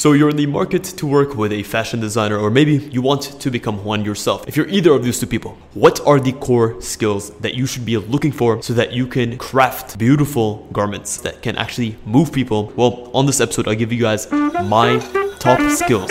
So you're in the market to work with a fashion designer, or maybe you want to become one yourself. If you're either of these two people, what are the core skills that you should be looking for so that you can craft beautiful garments that can actually move people? Well, on this episode, I'll give you guys my top skills.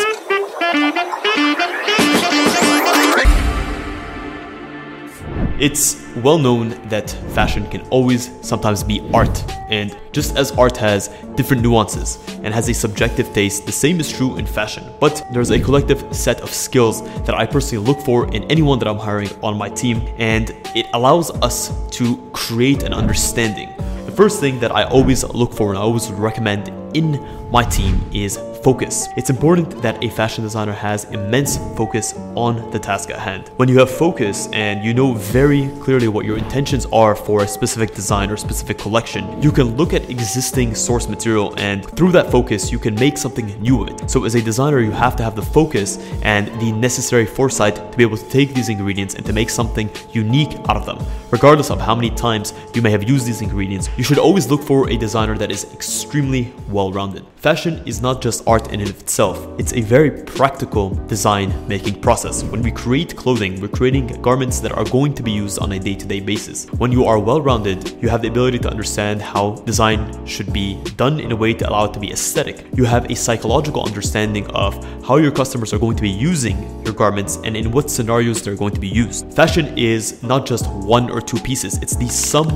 It's well known that fashion can always sometimes be art, and just as art has different nuances and has a subjective taste, the same is true in fashion. But there's a collective set of skills that I personally look for in anyone that I'm hiring on my team, and it allows us to create an understanding. The first thing that I always look for and I always recommend in my team is focus. It's important that a fashion designer has immense focus on the task at hand. When you have focus and you know very clearly what your intentions are for a specific design or specific collection, you can look at existing source material and through that focus, you can make something new of it. So as a designer, you have to have the focus and the necessary foresight to be able to take these ingredients and to make something unique out of them. Regardless of how many times you may have used these ingredients, you should always look for a designer that is extremely well-rounded. Fashion is not just art in and of itself. It's a very practical design making process. When we create clothing, we're creating garments that are going to be used on a day to day basis. When you are well rounded, you have the ability to understand how design should be done in a way to allow it to be aesthetic. You have a psychological understanding of how your customers are going to be using your garments and in what scenarios they're going to be used. Fashion is not just one or two pieces, it's the sum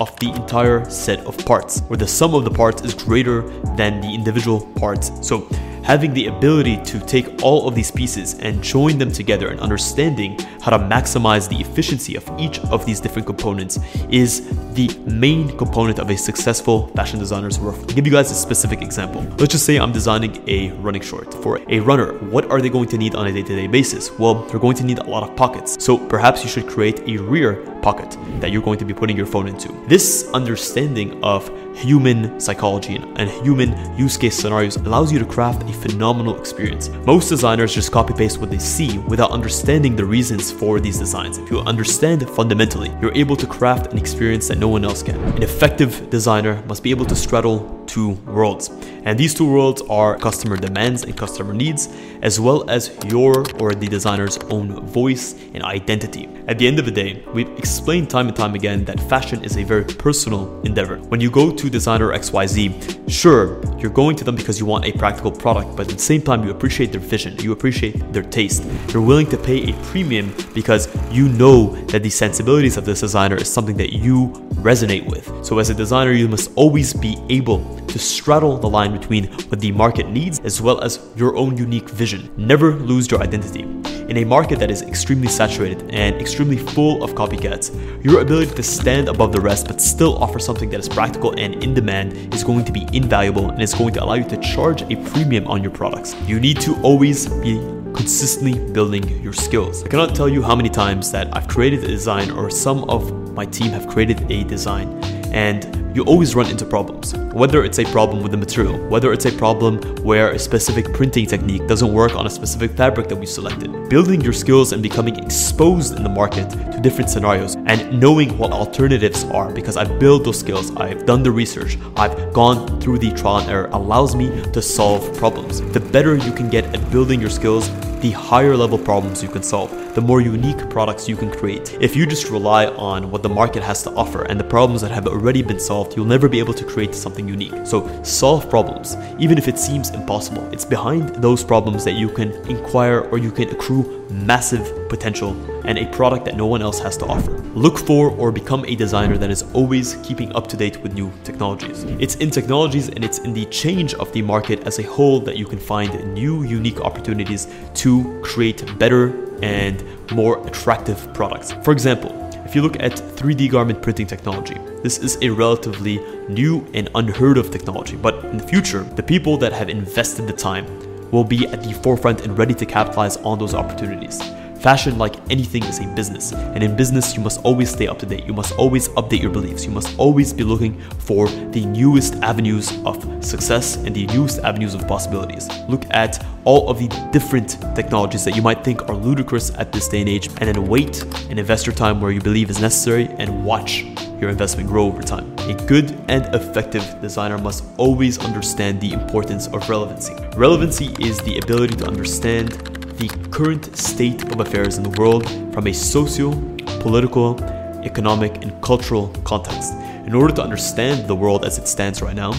of the entire set of parts, where the sum of the parts is greater than the individual parts. So having the ability to take all of these pieces and join them together and understanding how to maximize the efficiency of each of these different components is the main component of a successful fashion designer's work. I'll give you guys a specific example. Let's just say I'm designing a running short for a runner. What are they going to need on a day-to-day basis? Well, they're going to need a lot of pockets. So perhaps you should create a rear pocket that you're going to be putting your phone into. This understanding of human psychology and human use case scenarios allows you to craft a phenomenal experience. Most designers just copy paste what they see without understanding the reasons for these designs. If you understand fundamentally, you're able to craft an experience that no one else can. An effective designer must be able to straddle two worlds. And these two worlds are customer demands and customer needs, as well as your or the designer's own voice and identity. At the end of the day, we've explained time and time again that fashion is a very personal endeavor. When you go to designer XYZ, sure, you're going to them because you want a practical product, but at the same time, you appreciate their vision, you appreciate their taste. You're willing to pay a premium because you know that the sensibilities of this designer is something that you resonate with. So, as a designer, you must always be able to straddle the line between what the market needs as well as your own unique vision. Never lose your identity. In a market that is extremely saturated and extremely full of copycats, your ability to stand above the rest but still offer something that is practical and in demand is going to be invaluable and is going to allow you to charge a premium on your products. You need to always be consistently building your skills. I cannot tell you how many times that I've created a design or some of my team have created a design and you always run into problems. Whether it's a problem with the material, whether it's a problem where a specific printing technique doesn't work on a specific fabric that we selected. Building your skills and becoming exposed in the market to different scenarios and knowing what alternatives are because I've built those skills, I've done the research, I've gone through the trial and error allows me to solve problems. The better you can get at building your skills, the higher level problems you can solve, the more unique products you can create. If you just rely on what the market has to offer and the problems that have already been solved, you'll never be able to create something unique. So solve problems, even if it seems impossible. It's behind those problems that you can inquire or you can accrue massive potential and a product that no one else has to offer. Look for or become a designer that is always keeping up to date with new technologies. It's in technologies and it's in the change of the market as a whole that you can find new, unique opportunities to create better and more attractive products. For example, if you look at 3D garment printing technology, this is a relatively new and unheard of technology, but in the future, the people that have invested the time will be at the forefront and ready to capitalize on those opportunities. Fashion, like anything, is a business. And in business, you must always stay up to date. You must always update your beliefs. You must always be looking for the newest avenues of success and the newest avenues of possibilities. Look at all of the different technologies that you might think are ludicrous at this day and age, and then wait and invest your time where you believe is necessary and watch your investment grow over time. A good and effective designer must always understand the importance of relevancy. Relevancy is the ability to understand the current state of affairs in the world from a socio political, economic, and cultural context. In order to understand the world as it stands right now,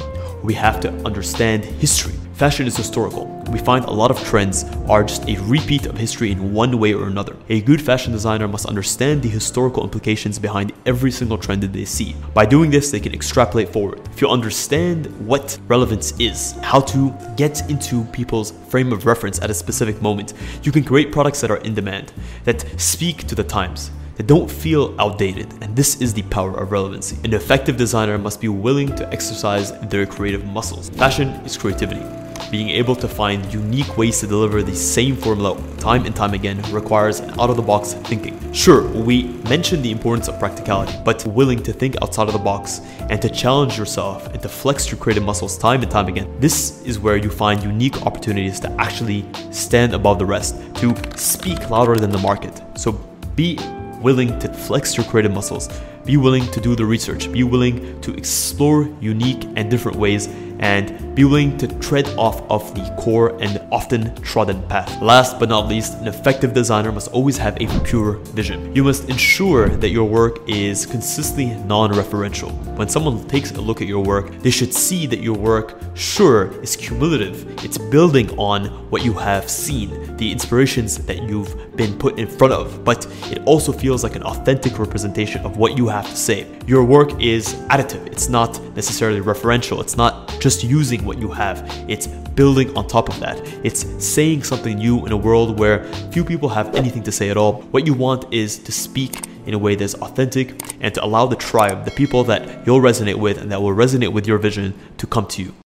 we have to understand history. Fashion is historical. We find a lot of trends are just a repeat of history in one way or another. A good fashion designer must understand the historical implications behind every single trend that they see. By doing this, they can extrapolate forward. If you understand what relevance is, how to get into people's frame of reference at a specific moment, you can create products that are in demand, that speak to the times that don't feel outdated, and this is the power of relevancy. An effective designer must be willing to exercise their creative muscles. Fashion is creativity. Being able to find unique ways to deliver the same formula time and time again requires out of the box thinking. Sure, we mentioned the importance of practicality, but willing to think outside of the box and to challenge yourself and to flex your creative muscles time and time again. This is where you find unique opportunities to actually stand above the rest, to speak louder than the market. So be willing to flex your creative muscles. Be willing to do the research. Be willing to explore unique and different ways and be willing to tread off of the core and often trodden path. Last but not least, an effective designer must always have a pure vision. You must ensure that your work is consistently non referential. When someone takes a look at your work, they should see that your work, sure, is cumulative. It's building on what you have seen, the inspirations that you've been put in front of, but it also feels like an authentic representation of what you have to say. Your work is additive, it's not necessarily referential, it's not just using what you have, it's building on top of that. It's saying something new in a world where few people have anything to say at all. What you want is to speak in a way that's authentic and to allow the tribe, the people that you'll resonate with and that will resonate with your vision, to come to you.